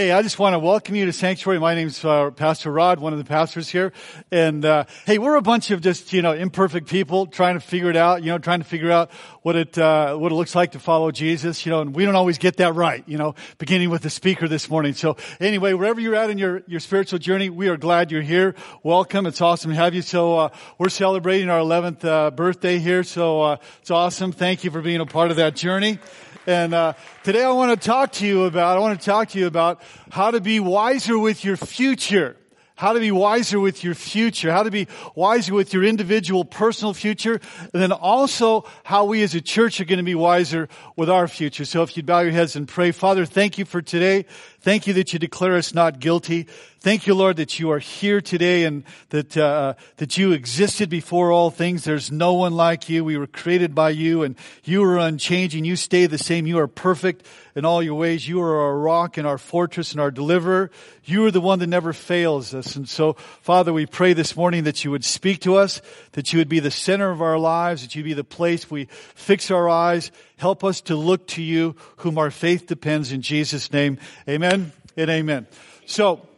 Hey, I just want to welcome you to Sanctuary. My name's uh, Pastor Rod, one of the pastors here. And, uh, hey, we're a bunch of just, you know, imperfect people trying to figure it out, you know, trying to figure out what it, uh, what it looks like to follow Jesus, you know, and we don't always get that right, you know, beginning with the speaker this morning. So anyway, wherever you're at in your, your spiritual journey, we are glad you're here. Welcome. It's awesome to have you. So, uh, we're celebrating our 11th, uh, birthday here. So, uh, it's awesome. Thank you for being a part of that journey. And uh, today I want to talk to you about, I want to talk to you about how to be wiser with your future. How to be wiser with your future. How to be wiser with your individual personal future. And then also how we as a church are going to be wiser with our future. So if you'd bow your heads and pray, Father, thank you for today. Thank you that you declare us not guilty. Thank you, Lord, that you are here today and that uh, that you existed before all things. There's no one like you. We were created by you, and you are unchanging. You stay the same. You are perfect in all your ways. You are our rock and our fortress and our deliverer. You are the one that never fails us. And so, Father, we pray this morning that you would speak to us, that you would be the center of our lives, that you be the place we fix our eyes. Help us to look to you, whom our faith depends. In Jesus' name, Amen and Amen. So.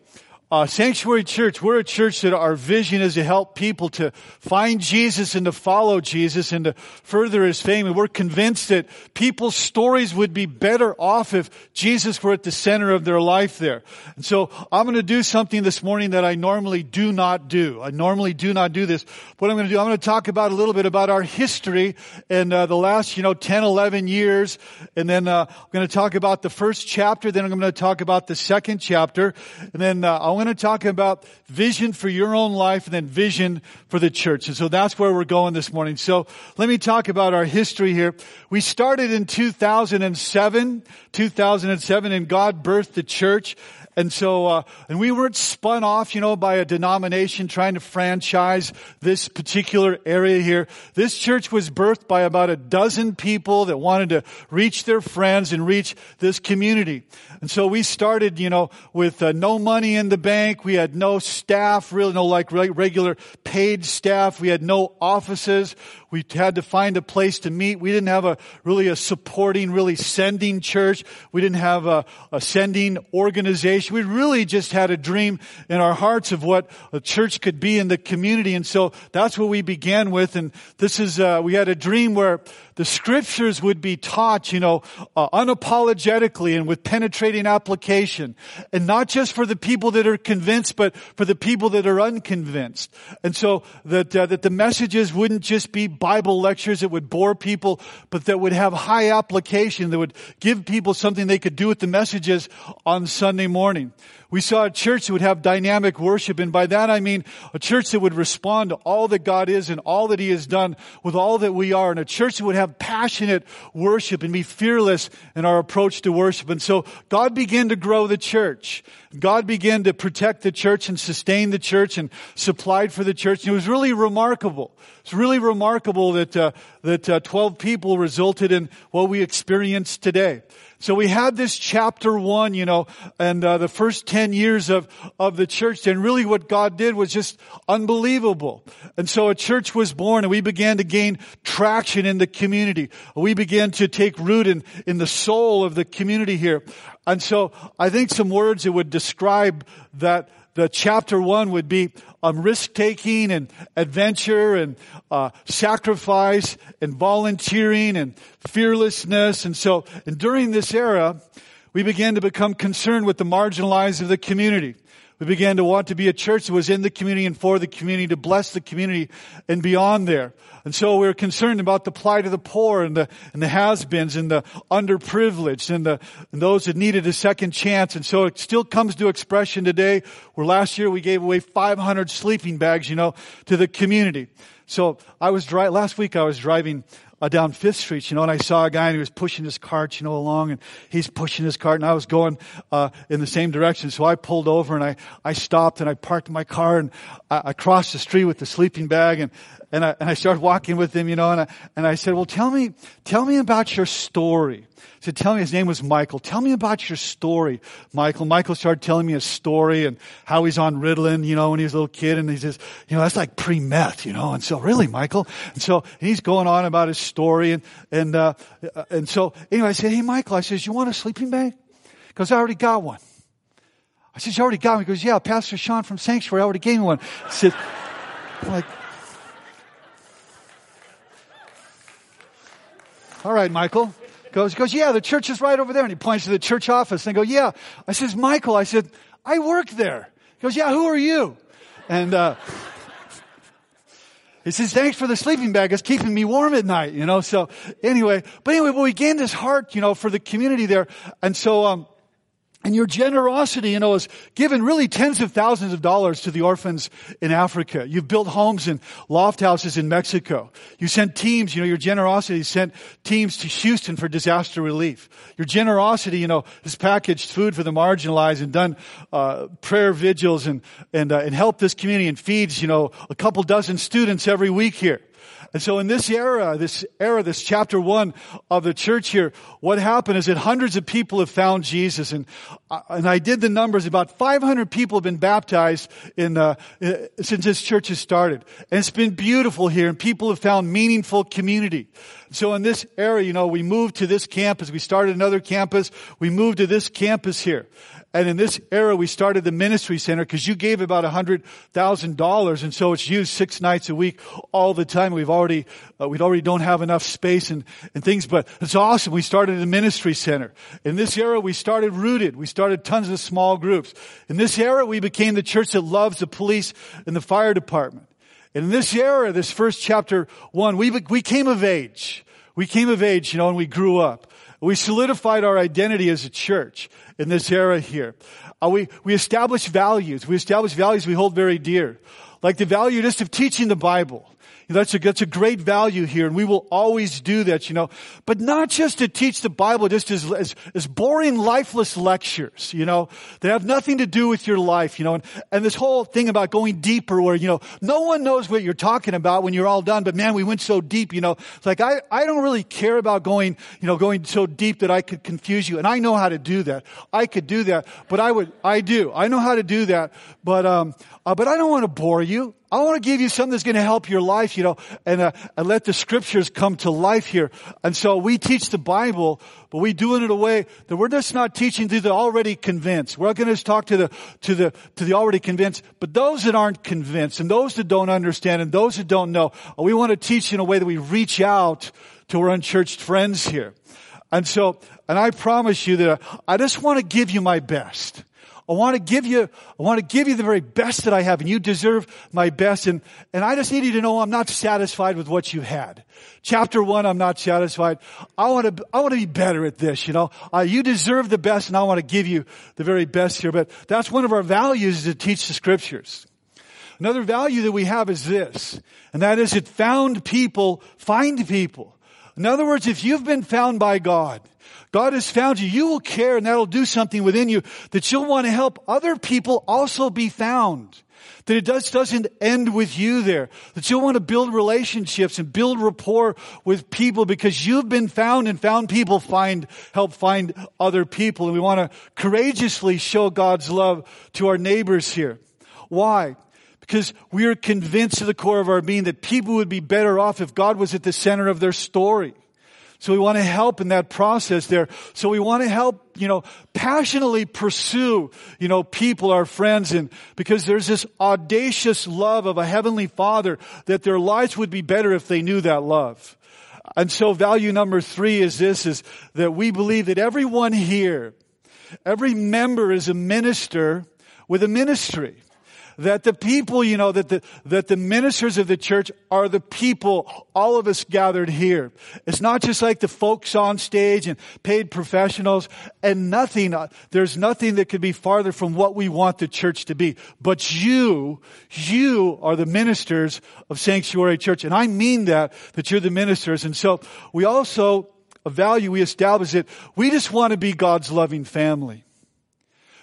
Uh, Sanctuary Church, we're a church that our vision is to help people to find Jesus and to follow Jesus and to further his fame. And we're convinced that people's stories would be better off if Jesus were at the center of their life there. And so I'm going to do something this morning that I normally do not do. I normally do not do this. What I'm going to do, I'm going to talk about a little bit about our history in uh, the last, you know, 10, 11 years. And then uh, I'm going to talk about the first chapter. Then I'm going to talk about the second chapter. And then uh, I going to talk about vision for your own life and then vision for the church. And so that's where we're going this morning. So let me talk about our history here. We started in 2007, 2007 and God birthed the church. And so, uh, and we weren't spun off, you know, by a denomination trying to franchise this particular area here. This church was birthed by about a dozen people that wanted to reach their friends and reach this community. And so we started, you know, with uh, no money in the bank. We had no staff, really no like regular paid staff. We had no offices. We had to find a place to meet. We didn't have a really a supporting, really sending church. We didn't have a, a sending organization. We really just had a dream in our hearts of what a church could be in the community. And so that's what we began with. And this is, uh, we had a dream where the scriptures would be taught, you know, uh, unapologetically and with penetrating application. And not just for the people that are convinced, but for the people that are unconvinced. And so that, uh, that the messages wouldn't just be Bible lectures that would bore people, but that would have high application, that would give people something they could do with the messages on Sunday morning. We saw a church that would have dynamic worship, and by that I mean a church that would respond to all that God is and all that He has done with all that we are, and a church that would have passionate worship and be fearless in our approach to worship. And so God began to grow the church. God began to protect the church and sustain the church and supplied for the church. And it was really remarkable. It's really remarkable that uh, that uh, 12 people resulted in what we experience today. So we had this chapter one, you know, and uh, the first 10 years of, of the church. And really what God did was just unbelievable. And so a church was born and we began to gain traction in the community. We began to take root in, in the soul of the community here. And so I think some words that would describe that the chapter one would be um, risk taking and adventure and uh, sacrifice and volunteering and fearlessness. And so, and during this era, we began to become concerned with the marginalized of the community. We began to want to be a church that was in the community and for the community, to bless the community and beyond there. And so we were concerned about the plight of the poor and the, and the has-beens and the underprivileged and the, and those that needed a second chance. And so it still comes to expression today where last year we gave away 500 sleeping bags, you know, to the community. So I was driving, last week I was driving uh, down Fifth Street, you know, and I saw a guy and he was pushing his cart, you know, along and he's pushing his cart and I was going, uh, in the same direction. So I pulled over and I, I stopped and I parked my car and I, I crossed the street with the sleeping bag and, and I, and I started walking with him, you know, and I, and I said, well, tell me, tell me about your story. He said, tell me, his name was Michael. Tell me about your story, Michael. Michael started telling me his story and how he's on Ritalin, you know, when he was a little kid. And he says, you know, that's like pre-meth, you know. And so, really, Michael? And so, he's going on about his story. And, and, uh, and so, anyway, I said, hey, Michael, I says, you want a sleeping bag? Because I already got one. I said, you already got me. He goes, yeah, Pastor Sean from Sanctuary already gave me one. I said, I'm like, all right, Michael. Goes, goes, yeah, the church is right over there. And he points to the church office and I go, yeah. I says, Michael, I said, I work there. He goes, yeah, who are you? And, uh, he says, thanks for the sleeping bag. It's keeping me warm at night, you know. So anyway, but anyway, well, we gained this heart, you know, for the community there. And so, um, and your generosity, you know, has given really tens of thousands of dollars to the orphans in Africa. You've built homes and loft houses in Mexico. You sent teams, you know, your generosity sent teams to Houston for disaster relief. Your generosity, you know, has packaged food for the marginalized and done uh, prayer vigils and and uh, and helped this community and feeds, you know, a couple dozen students every week here. And so in this era, this era, this chapter one of the church here, what happened is that hundreds of people have found Jesus and, uh, and I did the numbers. About 500 people have been baptized in, uh, since this church has started. And it's been beautiful here and people have found meaningful community. So in this area, you know, we moved to this campus. We started another campus. We moved to this campus here. And in this era, we started the ministry center because you gave about a hundred thousand dollars, and so it's used six nights a week all the time. We've already uh, we already don't have enough space and and things, but it's awesome. We started the ministry center. In this era, we started rooted. We started tons of small groups. In this era, we became the church that loves the police and the fire department. And in this era, this first chapter one, we we came of age. We came of age, you know, and we grew up. We solidified our identity as a church in this era here. Uh, we, we established values. We established values we hold very dear. Like the value just of teaching the Bible. That's a, that's a great value here, and we will always do that, you know. But not just to teach the Bible just as, as, as boring, lifeless lectures, you know, that have nothing to do with your life, you know. And, and this whole thing about going deeper where, you know, no one knows what you're talking about when you're all done, but man, we went so deep, you know. It's like, I, I don't really care about going, you know, going so deep that I could confuse you. And I know how to do that. I could do that, but I would, I do. I know how to do that, but, um, uh, but I don't want to bore you. I want to give you something that's going to help your life, you know, and, uh, and let the scriptures come to life here. And so we teach the Bible, but we do it in a way that we're just not teaching to the already convinced. We're not going to just talk to the, to the, to the already convinced, but those that aren't convinced and those that don't understand and those that don't know, we want to teach in a way that we reach out to our unchurched friends here. And so, and I promise you that I just want to give you my best. I want to give you, I want to give you the very best that I have and you deserve my best. And, and I just need you to know I'm not satisfied with what you had. Chapter one, I'm not satisfied. I want to, I want to be better at this, you know. Uh, you deserve the best and I want to give you the very best here. But that's one of our values to teach the scriptures. Another value that we have is this, and that is that found people find people. In other words, if you've been found by God, God has found you. You will care and that'll do something within you that you'll want to help other people also be found. That it does, doesn't end with you there. That you'll want to build relationships and build rapport with people because you've been found and found people find, help find other people. And we want to courageously show God's love to our neighbors here. Why? Because we are convinced to the core of our being that people would be better off if God was at the center of their story. So we want to help in that process there. So we want to help, you know, passionately pursue, you know, people, our friends, and because there's this audacious love of a heavenly father that their lives would be better if they knew that love. And so value number three is this, is that we believe that everyone here, every member is a minister with a ministry that the people, you know, that the, that the ministers of the church are the people, all of us gathered here. It's not just like the folks on stage and paid professionals and nothing, uh, there's nothing that could be farther from what we want the church to be. But you, you are the ministers of Sanctuary Church. And I mean that, that you're the ministers. And so we also, a value we establish it, we just want to be God's loving family.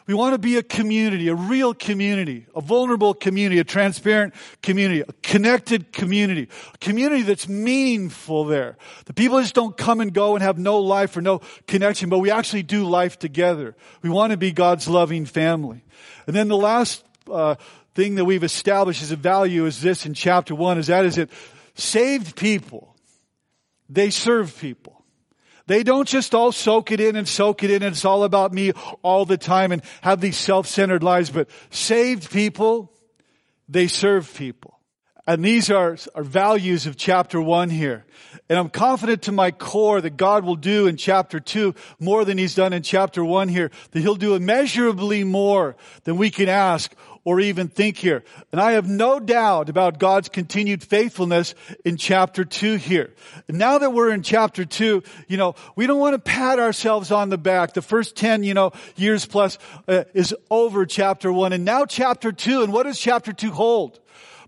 We want to be a community, a real community, a vulnerable community, a transparent community, a connected community, a community that's meaningful there. The people just don't come and go and have no life or no connection, but we actually do life together. We want to be God's loving family. And then the last uh, thing that we've established as a value is this in chapter one, is that is it saved people. They serve people. They don't just all soak it in and soak it in and it's all about me all the time and have these self-centered lives, but saved people, they serve people. And these are, are values of chapter one here. And I'm confident to my core that God will do in chapter two more than he's done in chapter one here, that he'll do immeasurably more than we can ask or even think here. And I have no doubt about God's continued faithfulness in chapter two here. Now that we're in chapter two, you know, we don't want to pat ourselves on the back. The first 10, you know, years plus uh, is over chapter one. And now chapter two. And what does chapter two hold?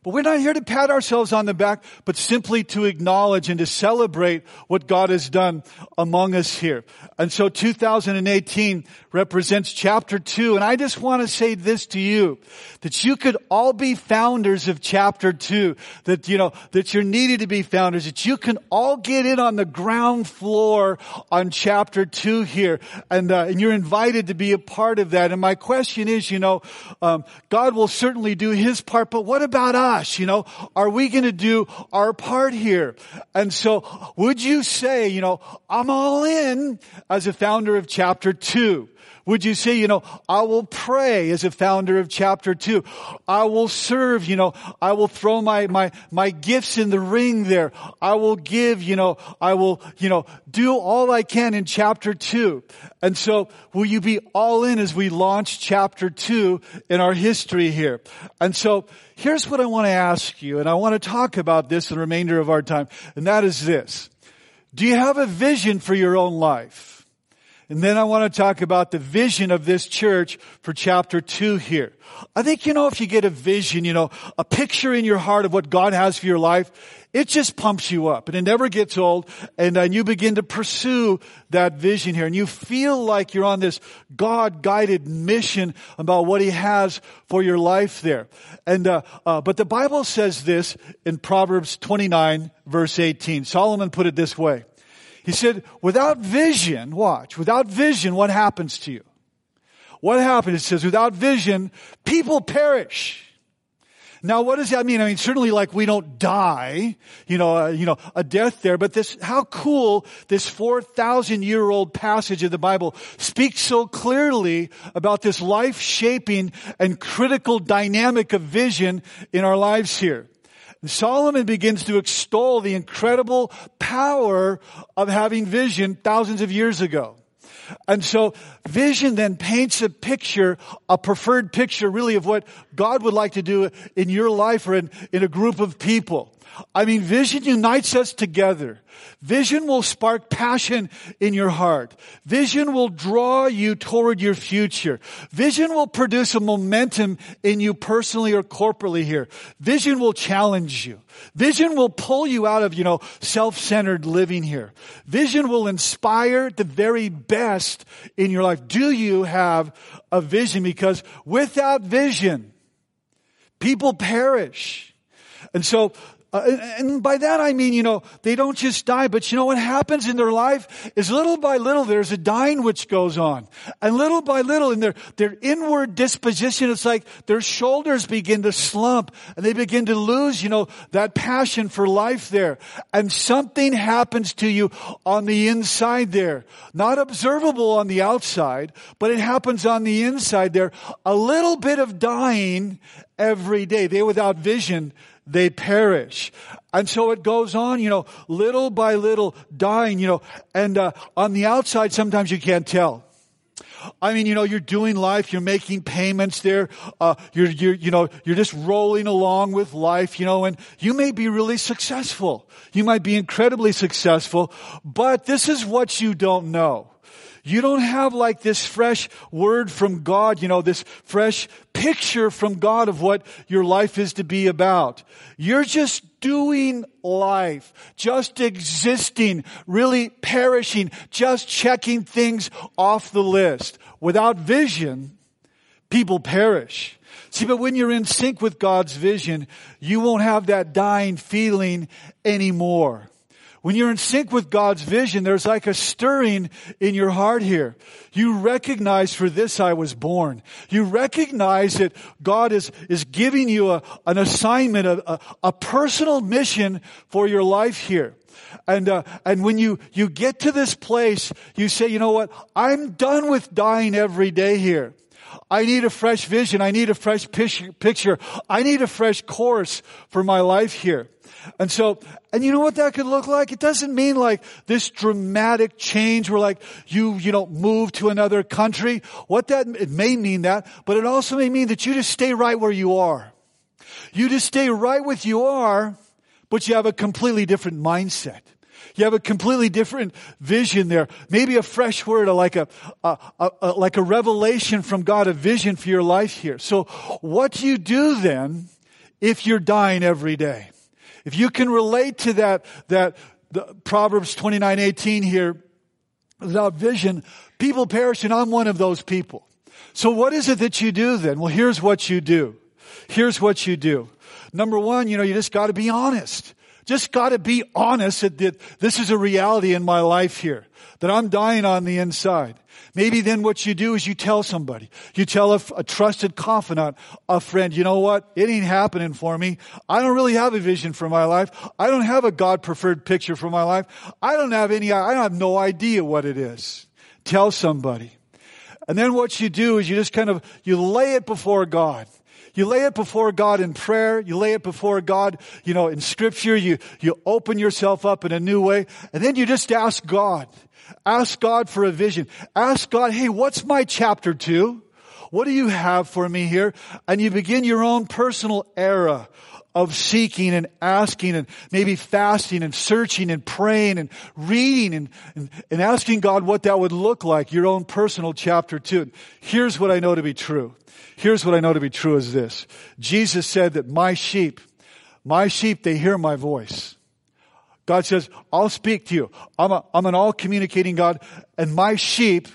But we're not here to pat ourselves on the back, but simply to acknowledge and to celebrate what God has done among us here. And so 2018 represents chapter two. And I just want to say this to you, that you could all be founders of chapter two, that, you know, that you're needed to be founders, that you can all get in on the ground floor on chapter two here. And, uh, and you're invited to be a part of that. And my question is, you know, um, God will certainly do his part, but what about us? Gosh, you know, are we going to do our part here? And so would you say, you know, I'm all in as a founder of chapter two? Would you say, you know, I will pray as a founder of chapter two. I will serve, you know, I will throw my, my, my gifts in the ring there. I will give, you know, I will, you know, do all I can in chapter two. And so will you be all in as we launch chapter two in our history here? And so here's what I want to ask you, and I want to talk about this in the remainder of our time, and that is this. Do you have a vision for your own life? And then I want to talk about the vision of this church for chapter two here. I think, you know, if you get a vision, you know, a picture in your heart of what God has for your life, it just pumps you up and it never gets old. And, uh, you begin to pursue that vision here and you feel like you're on this God guided mission about what he has for your life there. And, uh, uh, but the Bible says this in Proverbs 29 verse 18. Solomon put it this way. He said, without vision, watch, without vision, what happens to you? What happens? It says, without vision, people perish. Now, what does that mean? I mean, certainly like we don't die, you know, uh, you know, a death there, but this, how cool this 4,000 year old passage of the Bible speaks so clearly about this life shaping and critical dynamic of vision in our lives here. Solomon begins to extol the incredible power of having vision thousands of years ago. And so vision then paints a picture, a preferred picture really of what God would like to do in your life or in, in a group of people. I mean, vision unites us together. Vision will spark passion in your heart. Vision will draw you toward your future. Vision will produce a momentum in you personally or corporately here. Vision will challenge you. Vision will pull you out of, you know, self-centered living here. Vision will inspire the very best in your life. Do you have a vision? Because without vision, people perish. And so uh, and by that I mean, you know, they don't just die, but you know what happens in their life is little by little there's a dying which goes on. And little by little in their, their inward disposition, it's like their shoulders begin to slump and they begin to lose, you know, that passion for life there. And something happens to you on the inside there. Not observable on the outside, but it happens on the inside there. A little bit of dying every day. They without vision they perish. And so it goes on, you know, little by little dying, you know, and uh, on the outside sometimes you can't tell. I mean, you know, you're doing life, you're making payments there, uh, you're, you're, you know, you're just rolling along with life, you know, and you may be really successful. You might be incredibly successful, but this is what you don't know. You don't have like this fresh word from God, you know, this fresh picture from God of what your life is to be about. You're just doing life, just existing, really perishing, just checking things off the list. Without vision, people perish. See, but when you're in sync with God's vision, you won't have that dying feeling anymore. When you're in sync with God's vision, there's like a stirring in your heart here. You recognize for this I was born. You recognize that God is, is giving you a, an assignment, a, a, a personal mission for your life here. And, uh, and when you, you get to this place, you say, you know what? I'm done with dying every day here. I need a fresh vision. I need a fresh picture. I need a fresh course for my life here. And so, and you know what that could look like? It doesn't mean like this dramatic change where like you, you know, move to another country. What that, it may mean that, but it also may mean that you just stay right where you are. You just stay right with you are, but you have a completely different mindset. You have a completely different vision there. Maybe a fresh word, like a, a, a, like a revelation from God, a vision for your life here. So what do you do then if you're dying every day? If you can relate to that, that the Proverbs 29, 18 here, without vision, people perish and I'm one of those people. So what is it that you do then? Well, here's what you do. Here's what you do. Number one, you know, you just gotta be honest. Just gotta be honest that this is a reality in my life here. That I'm dying on the inside. Maybe then what you do is you tell somebody. You tell a, a, trusted confidant, a friend, you know what? It ain't happening for me. I don't really have a vision for my life. I don't have a God preferred picture for my life. I don't have any, I don't have no idea what it is. Tell somebody. And then what you do is you just kind of, you lay it before God. You lay it before God in prayer. You lay it before God, you know, in scripture. You, you open yourself up in a new way. And then you just ask God. Ask God for a vision. Ask God, hey, what's my chapter two? What do you have for me here? And you begin your own personal era of seeking and asking and maybe fasting and searching and praying and reading and, and, and, asking God what that would look like, your own personal chapter two. Here's what I know to be true. Here's what I know to be true is this. Jesus said that my sheep, my sheep, they hear my voice. God says, I'll speak to you. I'm, a, I'm an all communicating God and my sheep,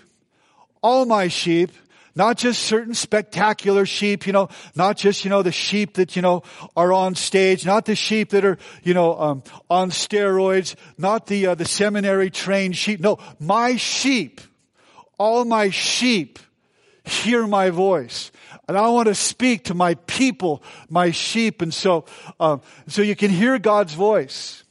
all my sheep, not just certain spectacular sheep, you know, not just, you know, the sheep that, you know, are on stage, not the sheep that are, you know, um, on steroids, not the, uh, the seminary trained sheep. No, my sheep, all my sheep hear my voice. And I want to speak to my people, my sheep. And so, um, so you can hear God's voice.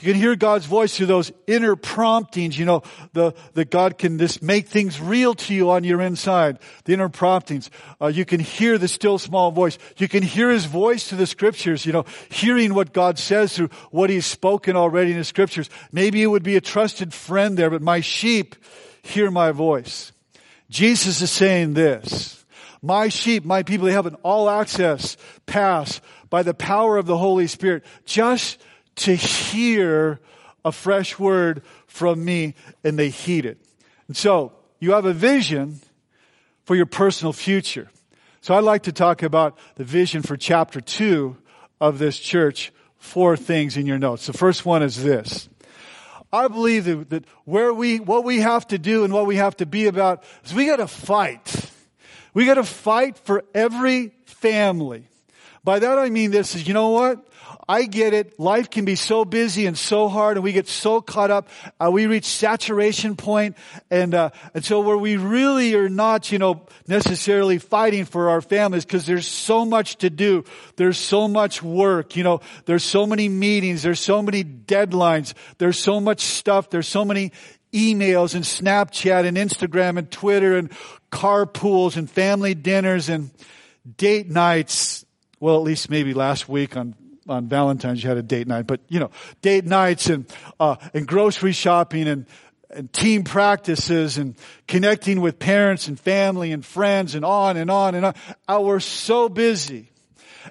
You can hear God's voice through those inner promptings, you know, the, that God can just make things real to you on your inside. The inner promptings. Uh, you can hear the still small voice. You can hear His voice through the scriptures, you know, hearing what God says through what He's spoken already in the scriptures. Maybe it would be a trusted friend there, but my sheep hear my voice. Jesus is saying this. My sheep, my people, they have an all access pass by the power of the Holy Spirit just to hear a fresh word from me and they heed it. And so you have a vision for your personal future. So I'd like to talk about the vision for chapter two of this church. Four things in your notes. The first one is this. I believe that, that where we, what we have to do and what we have to be about is we gotta fight. We gotta fight for every family. By that I mean this is, you know what? I get it. Life can be so busy and so hard and we get so caught up. Uh, we reach saturation point and, uh, and so where we really are not, you know, necessarily fighting for our families because there's so much to do. There's so much work, you know, there's so many meetings. There's so many deadlines. There's so much stuff. There's so many emails and Snapchat and Instagram and Twitter and carpools and family dinners and date nights. Well, at least maybe last week on on Valentine's you had a date night, but you know, date nights and uh, and grocery shopping and and team practices and connecting with parents and family and friends and on and on and on. We're so busy.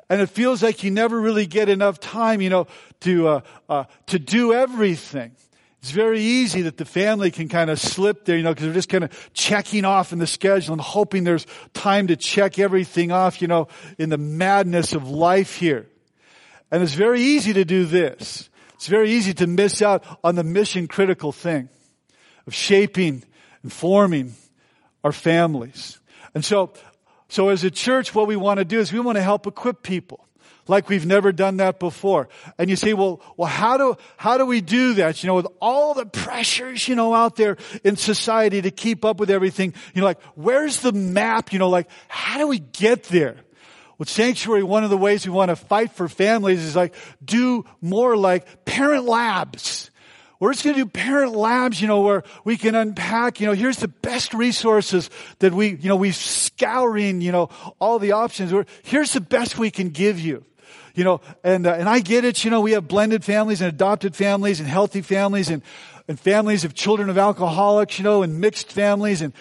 And it feels like you never really get enough time, you know, to, uh, uh, to do everything. It's very easy that the family can kind of slip there, you know, because they're just kind of checking off in the schedule and hoping there's time to check everything off, you know, in the madness of life here. And it's very easy to do this. It's very easy to miss out on the mission critical thing of shaping and forming our families. And so, so as a church, what we want to do is we want to help equip people like we've never done that before. And you say, well, well, how do, how do we do that? You know, with all the pressures, you know, out there in society to keep up with everything, you know, like, where's the map? You know, like, how do we get there? With Sanctuary, one of the ways we want to fight for families is like do more like parent labs. We're just going to do parent labs, you know, where we can unpack, you know, here's the best resources that we, you know, we scouring, you know, all the options. We're, here's the best we can give you. You know, and, uh, and I get it, you know, we have blended families and adopted families and healthy families and, and families of children of alcoholics, you know, and mixed families and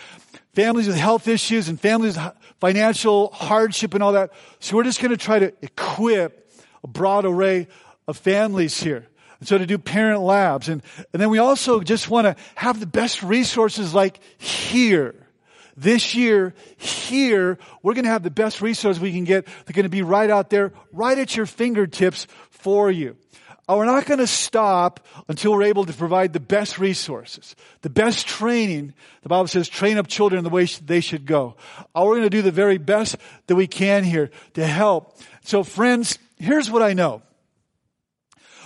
families with health issues and families with financial hardship and all that. So we're just going to try to equip a broad array of families here. And so to do parent labs. And, and then we also just want to have the best resources like here. This year, here, we're going to have the best resources we can get. They're going to be right out there, right at your fingertips for you. Uh, we're not going to stop until we're able to provide the best resources, the best training. The Bible says, train up children in the way they should go. Uh, we're going to do the very best that we can here to help. So friends, here's what I know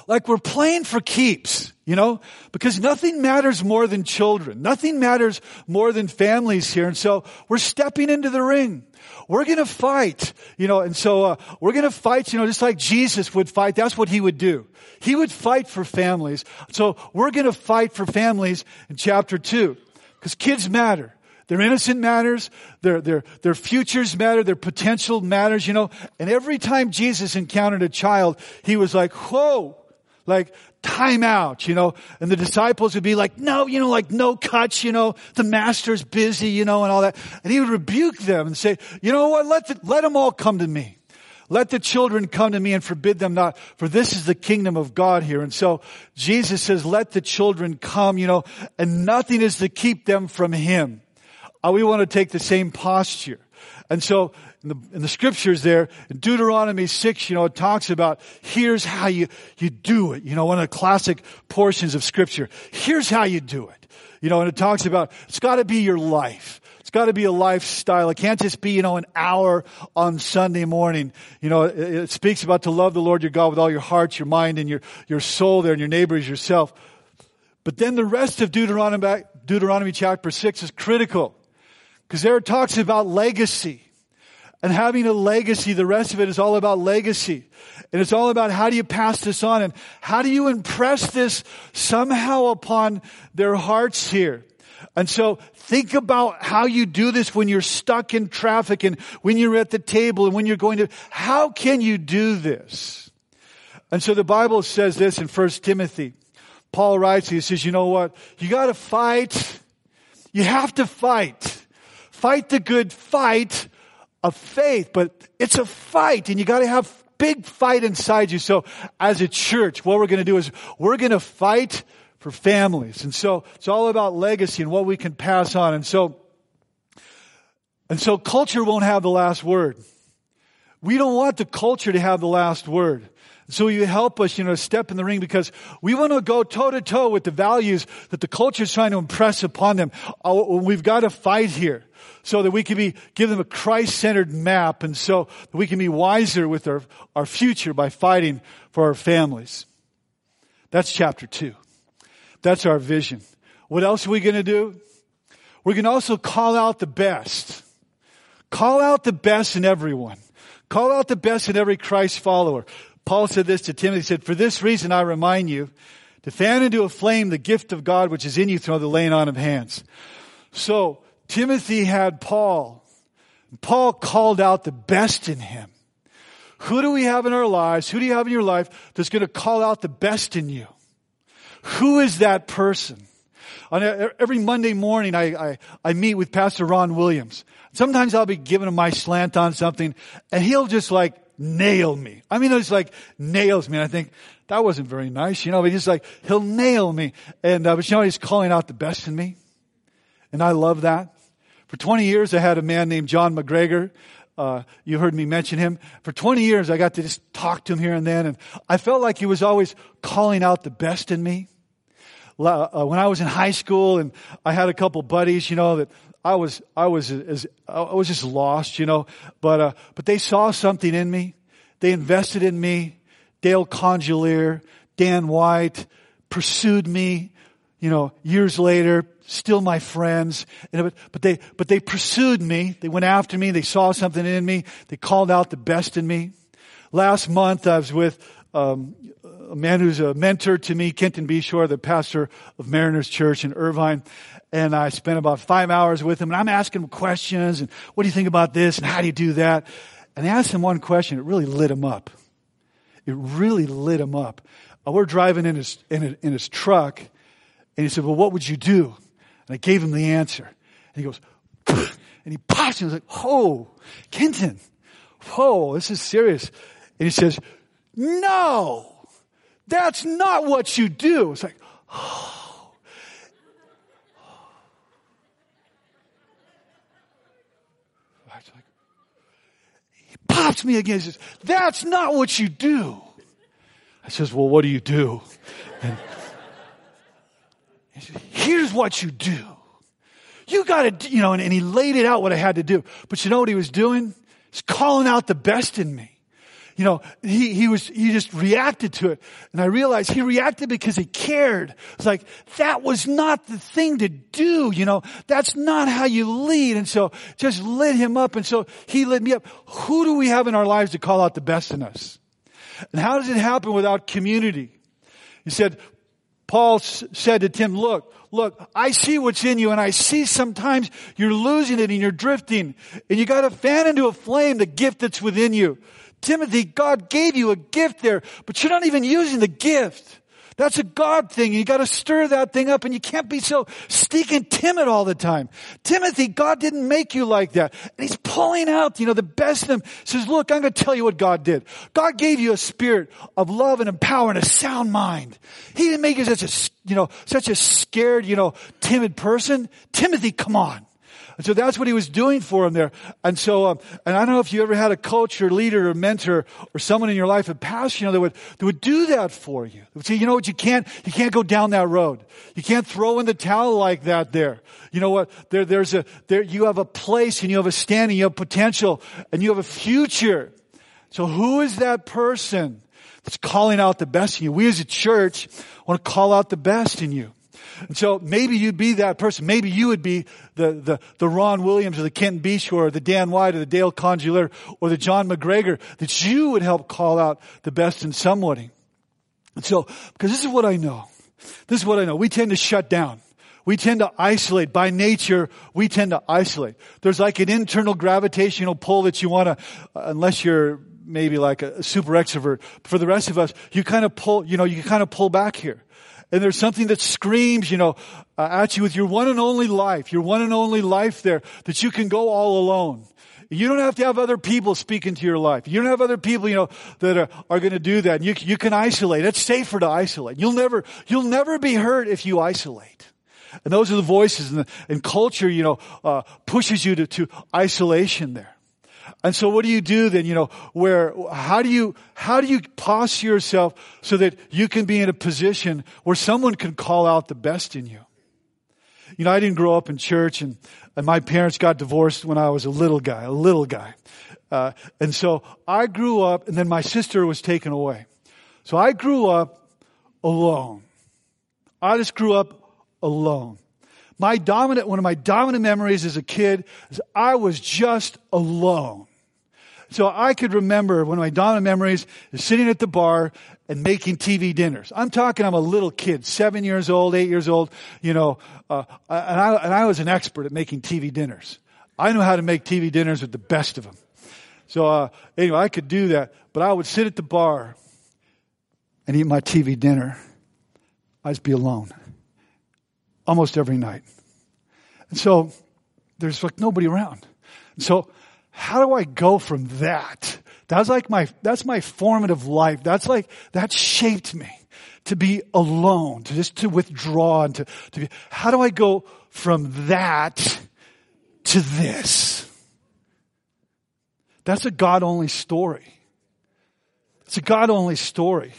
like we're playing for keeps, you know, because nothing matters more than children. Nothing matters more than families here. And so we're stepping into the ring. We're going to fight, you know, and so uh, we're going to fight, you know, just like Jesus would fight. That's what he would do. He would fight for families. So we're going to fight for families in chapter two because kids matter. Their innocent matters, their, their, their futures matter, their potential matters, you know. And every time Jesus encountered a child, he was like, whoa, like, time out, you know, and the disciples would be like, no, you know, like no cuts, you know, the master's busy, you know, and all that. And he would rebuke them and say, you know what, let, the, let them all come to me. Let the children come to me and forbid them not, for this is the kingdom of God here. And so Jesus says, let the children come, you know, and nothing is to keep them from him. Uh, we want to take the same posture. And so in the, in the scriptures there, in Deuteronomy 6, you know, it talks about here's how you, you do it. You know, one of the classic portions of scripture. Here's how you do it. You know, and it talks about it's got to be your life. It's got to be a lifestyle. It can't just be, you know, an hour on Sunday morning. You know, it, it speaks about to love the Lord your God with all your heart, your mind, and your, your soul there, and your neighbor as yourself. But then the rest of Deuteronomy, Deuteronomy chapter 6 is critical. Because there it talks about legacy and having a legacy. The rest of it is all about legacy. And it's all about how do you pass this on and how do you impress this somehow upon their hearts here. And so think about how you do this when you're stuck in traffic and when you're at the table and when you're going to, how can you do this? And so the Bible says this in 1 Timothy. Paul writes, he says, you know what? You gotta fight. You have to fight. Fight the good fight of faith, but it's a fight and you gotta have big fight inside you. So as a church, what we're gonna do is we're gonna fight for families. And so it's all about legacy and what we can pass on. And so, and so culture won't have the last word. We don't want the culture to have the last word. So you help us, you know, step in the ring because we want to go toe to toe with the values that the culture is trying to impress upon them. Oh, we've got to fight here so that we can be, give them a Christ-centered map and so that we can be wiser with our, our future by fighting for our families. That's chapter two. That's our vision. What else are we going to do? We're going to also call out the best. Call out the best in everyone. Call out the best in every Christ follower. Paul said this to Timothy, he said, for this reason I remind you to fan into a flame the gift of God which is in you through the laying on of hands. So, Timothy had Paul. Paul called out the best in him. Who do we have in our lives? Who do you have in your life that's going to call out the best in you? Who is that person? On every Monday morning, I, I, I meet with Pastor Ron Williams. Sometimes I'll be giving him my slant on something, and he'll just like nail me. I mean, it's like nails me. And I think that wasn't very nice, you know, but he's like, he'll nail me. And, uh, but you know, he's calling out the best in me. And I love that. For 20 years, I had a man named John McGregor. Uh, you heard me mention him. For 20 years, I got to just talk to him here and then. And I felt like he was always calling out the best in me. Uh, when I was in high school and I had a couple buddies, you know, that I was, I was, as, I was just lost, you know, but, uh, but they saw something in me. They invested in me. Dale Congealier, Dan White pursued me, you know, years later, still my friends. But they, but they pursued me. They went after me. They saw something in me. They called out the best in me. Last month I was with, um, a man who's a mentor to me, Kenton Beshore, the pastor of Mariners Church in Irvine. And I spent about five hours with him and I'm asking him questions and what do you think about this and how do you do that? And I asked him one question. It really lit him up. It really lit him up. Uh, we're driving in his, in, in his truck and he said, well, what would you do? And I gave him the answer. And he goes, and he pops and he's like, oh, Kenton, whoa, this is serious. And he says, no, that's not what you do. It's like, oh. He pops me again. He says, that's not what you do. I says, well, what do you do? And he says, here's what you do. You gotta, you know, and, and he laid it out what I had to do. But you know what he was doing? He's calling out the best in me you know, he, he was, he just reacted to it. And I realized he reacted because he cared. It's like, that was not the thing to do, you know, that's not how you lead. And so just lit him up. And so he lit me up. Who do we have in our lives to call out the best in us? And how does it happen without community? He said, Paul said to Tim, look, look, I see what's in you and I see sometimes you're losing it and you're drifting and you got to fan into a flame the gift that's within you. Timothy, God gave you a gift there, but you're not even using the gift. That's a God thing. You gotta stir that thing up and you can't be so stinking timid all the time. Timothy, God didn't make you like that. And he's pulling out, you know, the best of them. Says, look, I'm gonna tell you what God did. God gave you a spirit of love and power and a sound mind. He didn't make you such a, you know, such a scared, you know, timid person. Timothy, come on. And so that's what he was doing for him there. And so, um, and I don't know if you ever had a coach or leader or mentor or someone in your life, a past, you know, that would, that would do that for you. They would say, you know what, you can't, you can't go down that road. You can't throw in the towel like that there. You know what? There, there's a, there, you have a place and you have a standing, you have potential and you have a future. So who is that person that's calling out the best in you? We as a church want to call out the best in you. And so maybe you'd be that person. Maybe you would be the, the, the Ron Williams or the Kent Beshore or the Dan White or the Dale Congeler or the John McGregor that you would help call out the best in somebody. And so, because this is what I know. This is what I know. We tend to shut down. We tend to isolate. By nature, we tend to isolate. There's like an internal gravitational pull that you want to, uh, unless you're maybe like a super extrovert. For the rest of us, you kind of pull, you know, you kind of pull back here and there's something that screams, you know, uh, at you with your one and only life, your one and only life there, that you can go all alone. You don't have to have other people speak into your life. You don't have other people, you know, that are, are going to do that. You, you can isolate. It's safer to isolate. You'll never, you'll never be hurt if you isolate. And those are the voices and, the, and culture, you know, uh, pushes you to, to isolation there. And so what do you do then, you know, where, how do you, how do you posture yourself so that you can be in a position where someone can call out the best in you? You know, I didn't grow up in church and, and my parents got divorced when I was a little guy, a little guy. Uh, and so I grew up and then my sister was taken away. So I grew up alone. I just grew up alone. My dominant, one of my dominant memories as a kid is I was just alone. So I could remember one of my dominant memories is sitting at the bar and making TV dinners. I'm talking, I'm a little kid, seven years old, eight years old, you know, uh, and, I, and I was an expert at making TV dinners. I knew how to make TV dinners with the best of them. So, uh, anyway, I could do that, but I would sit at the bar and eat my TV dinner. I'd just be alone almost every night. And so there's like nobody around. And so how do I go from that? That's like my, that's my formative life. That's like, that shaped me to be alone, to just to withdraw and to, to be, how do I go from that to this? That's a God only story. It's a God only story.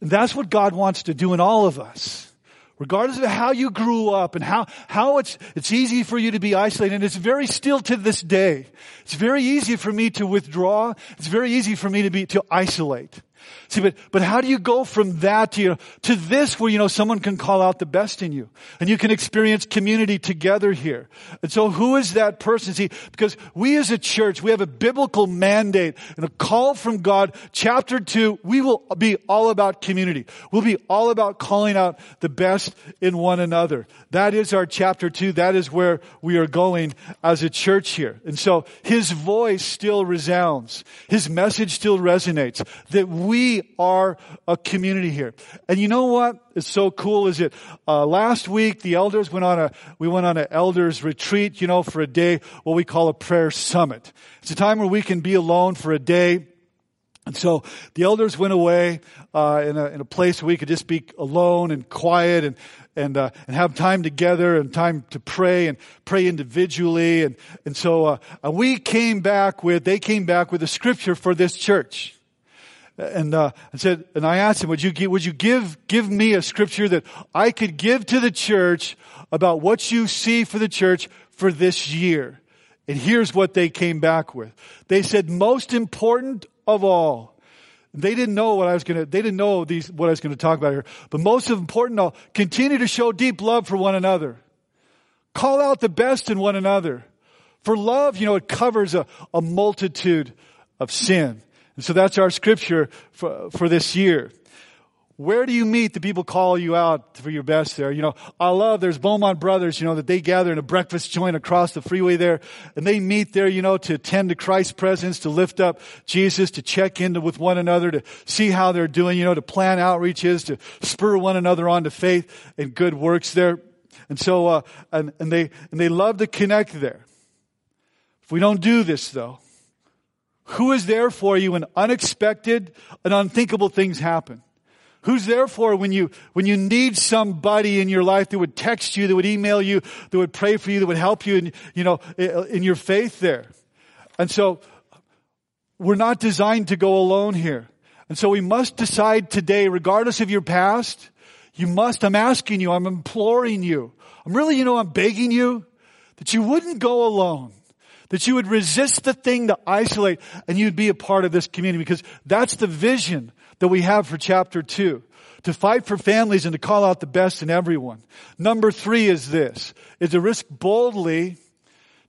And that's what God wants to do in all of us regardless of how you grew up and how, how it's, it's easy for you to be isolated. And it's very still to this day. It's very easy for me to withdraw. It's very easy for me to be, to isolate. See, but, but how do you go from that to, you know, to this where, you know, someone can call out the best in you and you can experience community together here. And so who is that person? See, because we as a church, we have a biblical mandate and a call from God. Chapter two, we will be all about community. We'll be all about calling out the best in one another. That is our chapter two. That is where we are going as a church here. And so his voice still resounds. His message still resonates that we are a community here. And you know what is so cool is it, uh, last week the elders went on a, we went on an elders retreat, you know, for a day, what we call a prayer summit. It's a time where we can be alone for a day. And so the elders went away uh, in, a, in a place where we could just be alone and quiet and and uh, and have time together and time to pray and pray individually. And and so uh, we came back with they came back with a scripture for this church and uh, and said, and I asked him, would you give, would you give give me a scripture that I could give to the church about what you see for the church for this year? And here's what they came back with. They said, most important of all, they didn't know what I was going to, they didn't know these, what I was going to talk about here, but most important of all, continue to show deep love for one another. Call out the best in one another. For love, you know, it covers a, a multitude of sin. And so that's our scripture for, for this year. Where do you meet the people call you out for your best there? You know, I love, there's Beaumont Brothers, you know, that they gather in a breakfast joint across the freeway there, and they meet there, you know, to attend to Christ's presence, to lift up Jesus, to check in with one another, to see how they're doing, you know, to plan outreaches, to spur one another on to faith and good works there. And so, uh, and, and they, and they love to connect there. If we don't do this though, who is there for you when unexpected and unthinkable things happen? Who's there for when you, when you need somebody in your life that would text you, that would email you, that would pray for you, that would help you in, you know, in your faith there? And so, we're not designed to go alone here. And so we must decide today, regardless of your past, you must, I'm asking you, I'm imploring you, I'm really, you know, I'm begging you that you wouldn't go alone that you would resist the thing to isolate and you'd be a part of this community because that's the vision that we have for chapter two. To fight for families and to call out the best in everyone. Number three is this, is to risk boldly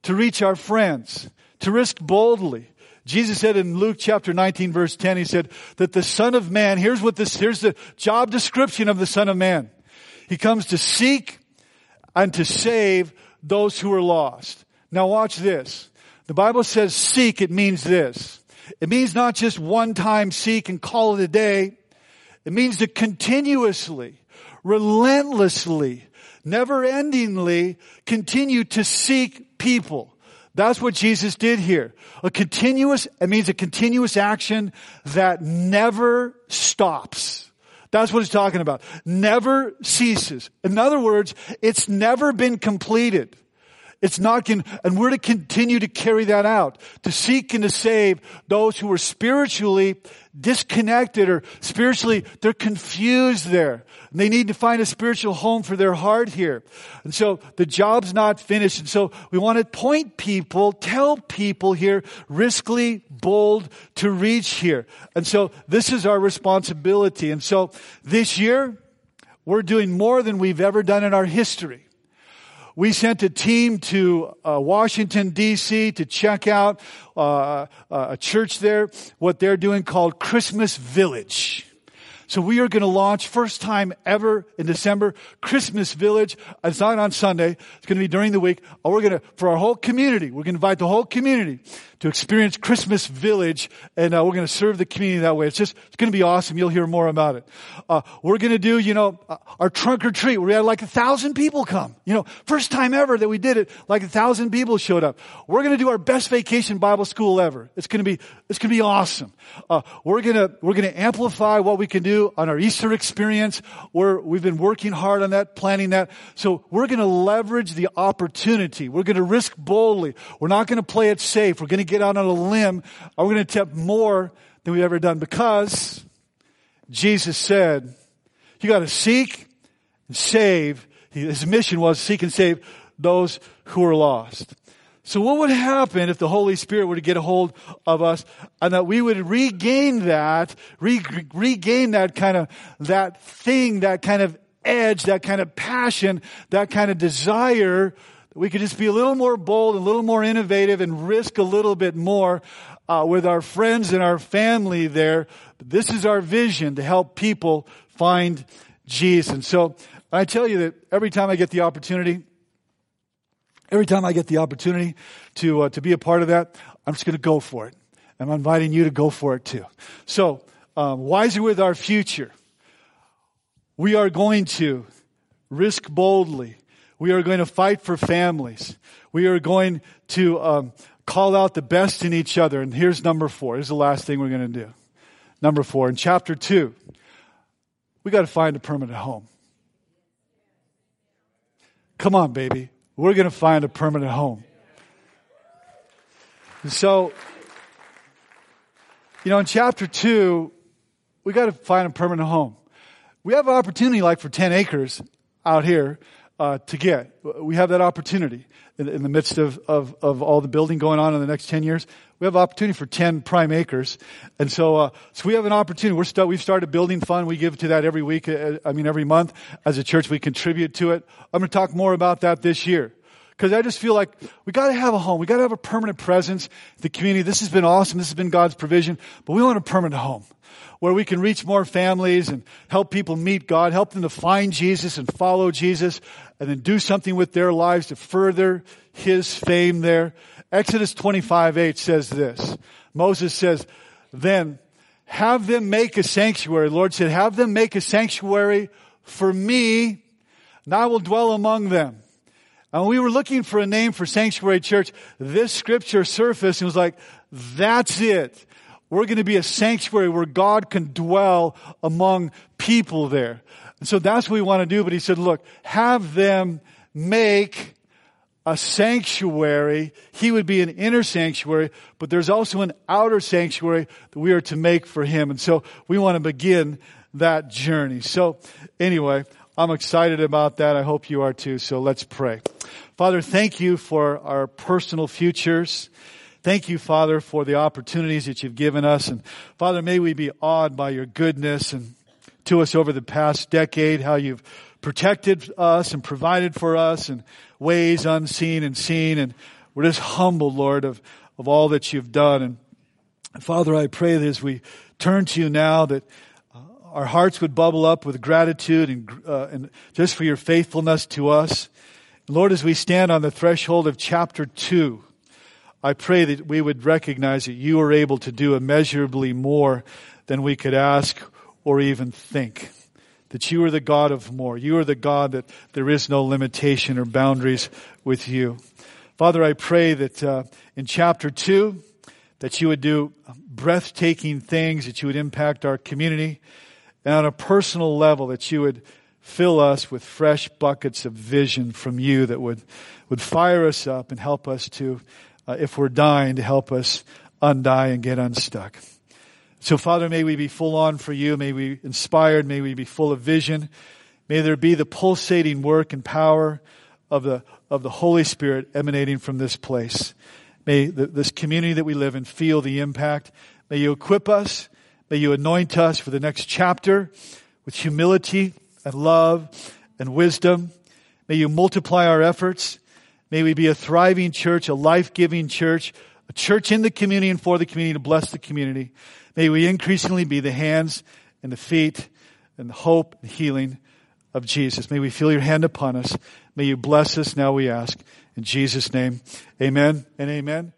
to reach our friends. To risk boldly. Jesus said in Luke chapter 19 verse 10, he said that the son of man, here's what this, here's the job description of the son of man. He comes to seek and to save those who are lost. Now watch this. The Bible says seek, it means this. It means not just one time seek and call it a day. It means to continuously, relentlessly, never endingly continue to seek people. That's what Jesus did here. A continuous, it means a continuous action that never stops. That's what he's talking about. Never ceases. In other words, it's never been completed. It's not, and we're to continue to carry that out, to seek and to save those who are spiritually disconnected or spiritually, they're confused there. And they need to find a spiritual home for their heart here. And so the job's not finished. And so we want to point people, tell people here, riskly, bold to reach here. And so this is our responsibility. And so this year, we're doing more than we've ever done in our history. We sent a team to uh, Washington, D.C. to check out uh, uh, a church there, what they're doing called Christmas Village. So we are going to launch first time ever in December, Christmas Village. It's not on Sunday. It's going to be during the week. Oh, we're going to, for our whole community, we're going to invite the whole community to experience Christmas Village, and uh, we're going to serve the community that way. It's just, it's going to be awesome. You'll hear more about it. Uh, we're going to do, you know, uh, our trunk or treat. We had like a thousand people come. You know, first time ever that we did it, like a thousand people showed up. We're going to do our best vacation Bible school ever. It's going to be, it's going to be awesome. Uh, we're going to, we're going to amplify what we can do on our Easter experience. We're, we've been working hard on that, planning that. So we're going to leverage the opportunity. We're going to risk boldly. We're not going to play it safe. We're going to get out on a limb. We're going to attempt more than we've ever done because Jesus said, you got to seek and save. His mission was seek and save those who are lost. So what would happen if the Holy Spirit were to get a hold of us and that we would regain that, re- regain that kind of, that thing, that kind of edge, that kind of passion, that kind of desire, That we could just be a little more bold, a little more innovative and risk a little bit more uh, with our friends and our family there. This is our vision to help people find Jesus. And so I tell you that every time I get the opportunity, Every time I get the opportunity to, uh, to be a part of that, I'm just going to go for it. I'm inviting you to go for it too. So, um, wiser with our future. We are going to risk boldly. We are going to fight for families. We are going to um, call out the best in each other. And here's number four. Here's the last thing we're going to do. Number four, in chapter two, we got to find a permanent home. Come on, baby we're going to find a permanent home. So, you know, in chapter two, we got to find a permanent home. We have an opportunity like for 10 acres out here uh, to get. We have that opportunity in, in the midst of, of, of, all the building going on in the next 10 years. We have opportunity for 10 prime acres. And so, uh, so we have an opportunity. We're we've started building fund. We give to that every week. Uh, I mean, every month as a church, we contribute to it. I'm going to talk more about that this year. Cause I just feel like we gotta have a home. We gotta have a permanent presence. The community, this has been awesome. This has been God's provision, but we want a permanent home where we can reach more families and help people meet God, help them to find Jesus and follow Jesus and then do something with their lives to further His fame there. Exodus 25, 8 says this. Moses says, then have them make a sanctuary. The Lord said, have them make a sanctuary for me and I will dwell among them. And we were looking for a name for Sanctuary Church. This scripture surfaced and was like, that's it. We're going to be a sanctuary where God can dwell among people there. And so that's what we want to do. But he said, look, have them make a sanctuary. He would be an inner sanctuary, but there's also an outer sanctuary that we are to make for him. And so we want to begin that journey. So anyway, I'm excited about that. I hope you are too. So let's pray. Father, thank you for our personal futures. Thank you, Father, for the opportunities that you've given us. And Father, may we be awed by your goodness and to us over the past decade, how you've protected us and provided for us in ways unseen and seen. And we're just humbled, Lord, of, of all that you've done. And Father, I pray that as we turn to you now, that our hearts would bubble up with gratitude and, uh, and just for your faithfulness to us. Lord, as we stand on the threshold of chapter two, I pray that we would recognize that you are able to do immeasurably more than we could ask or even think. That you are the God of more. You are the God that there is no limitation or boundaries with you. Father, I pray that uh, in chapter two, that you would do breathtaking things, that you would impact our community, and on a personal level that you would fill us with fresh buckets of vision from you that would, would fire us up and help us to, uh, if we're dying, to help us undie and get unstuck. So Father, may we be full on for you. May we be inspired. May we be full of vision. May there be the pulsating work and power of the, of the Holy Spirit emanating from this place. May the, this community that we live in feel the impact. May you equip us. May you anoint us for the next chapter with humility and love and wisdom. May you multiply our efforts. May we be a thriving church, a life-giving church, a church in the community and for the community to bless the community. May we increasingly be the hands and the feet and the hope and healing of Jesus. May we feel your hand upon us. May you bless us now we ask. In Jesus' name, amen and amen.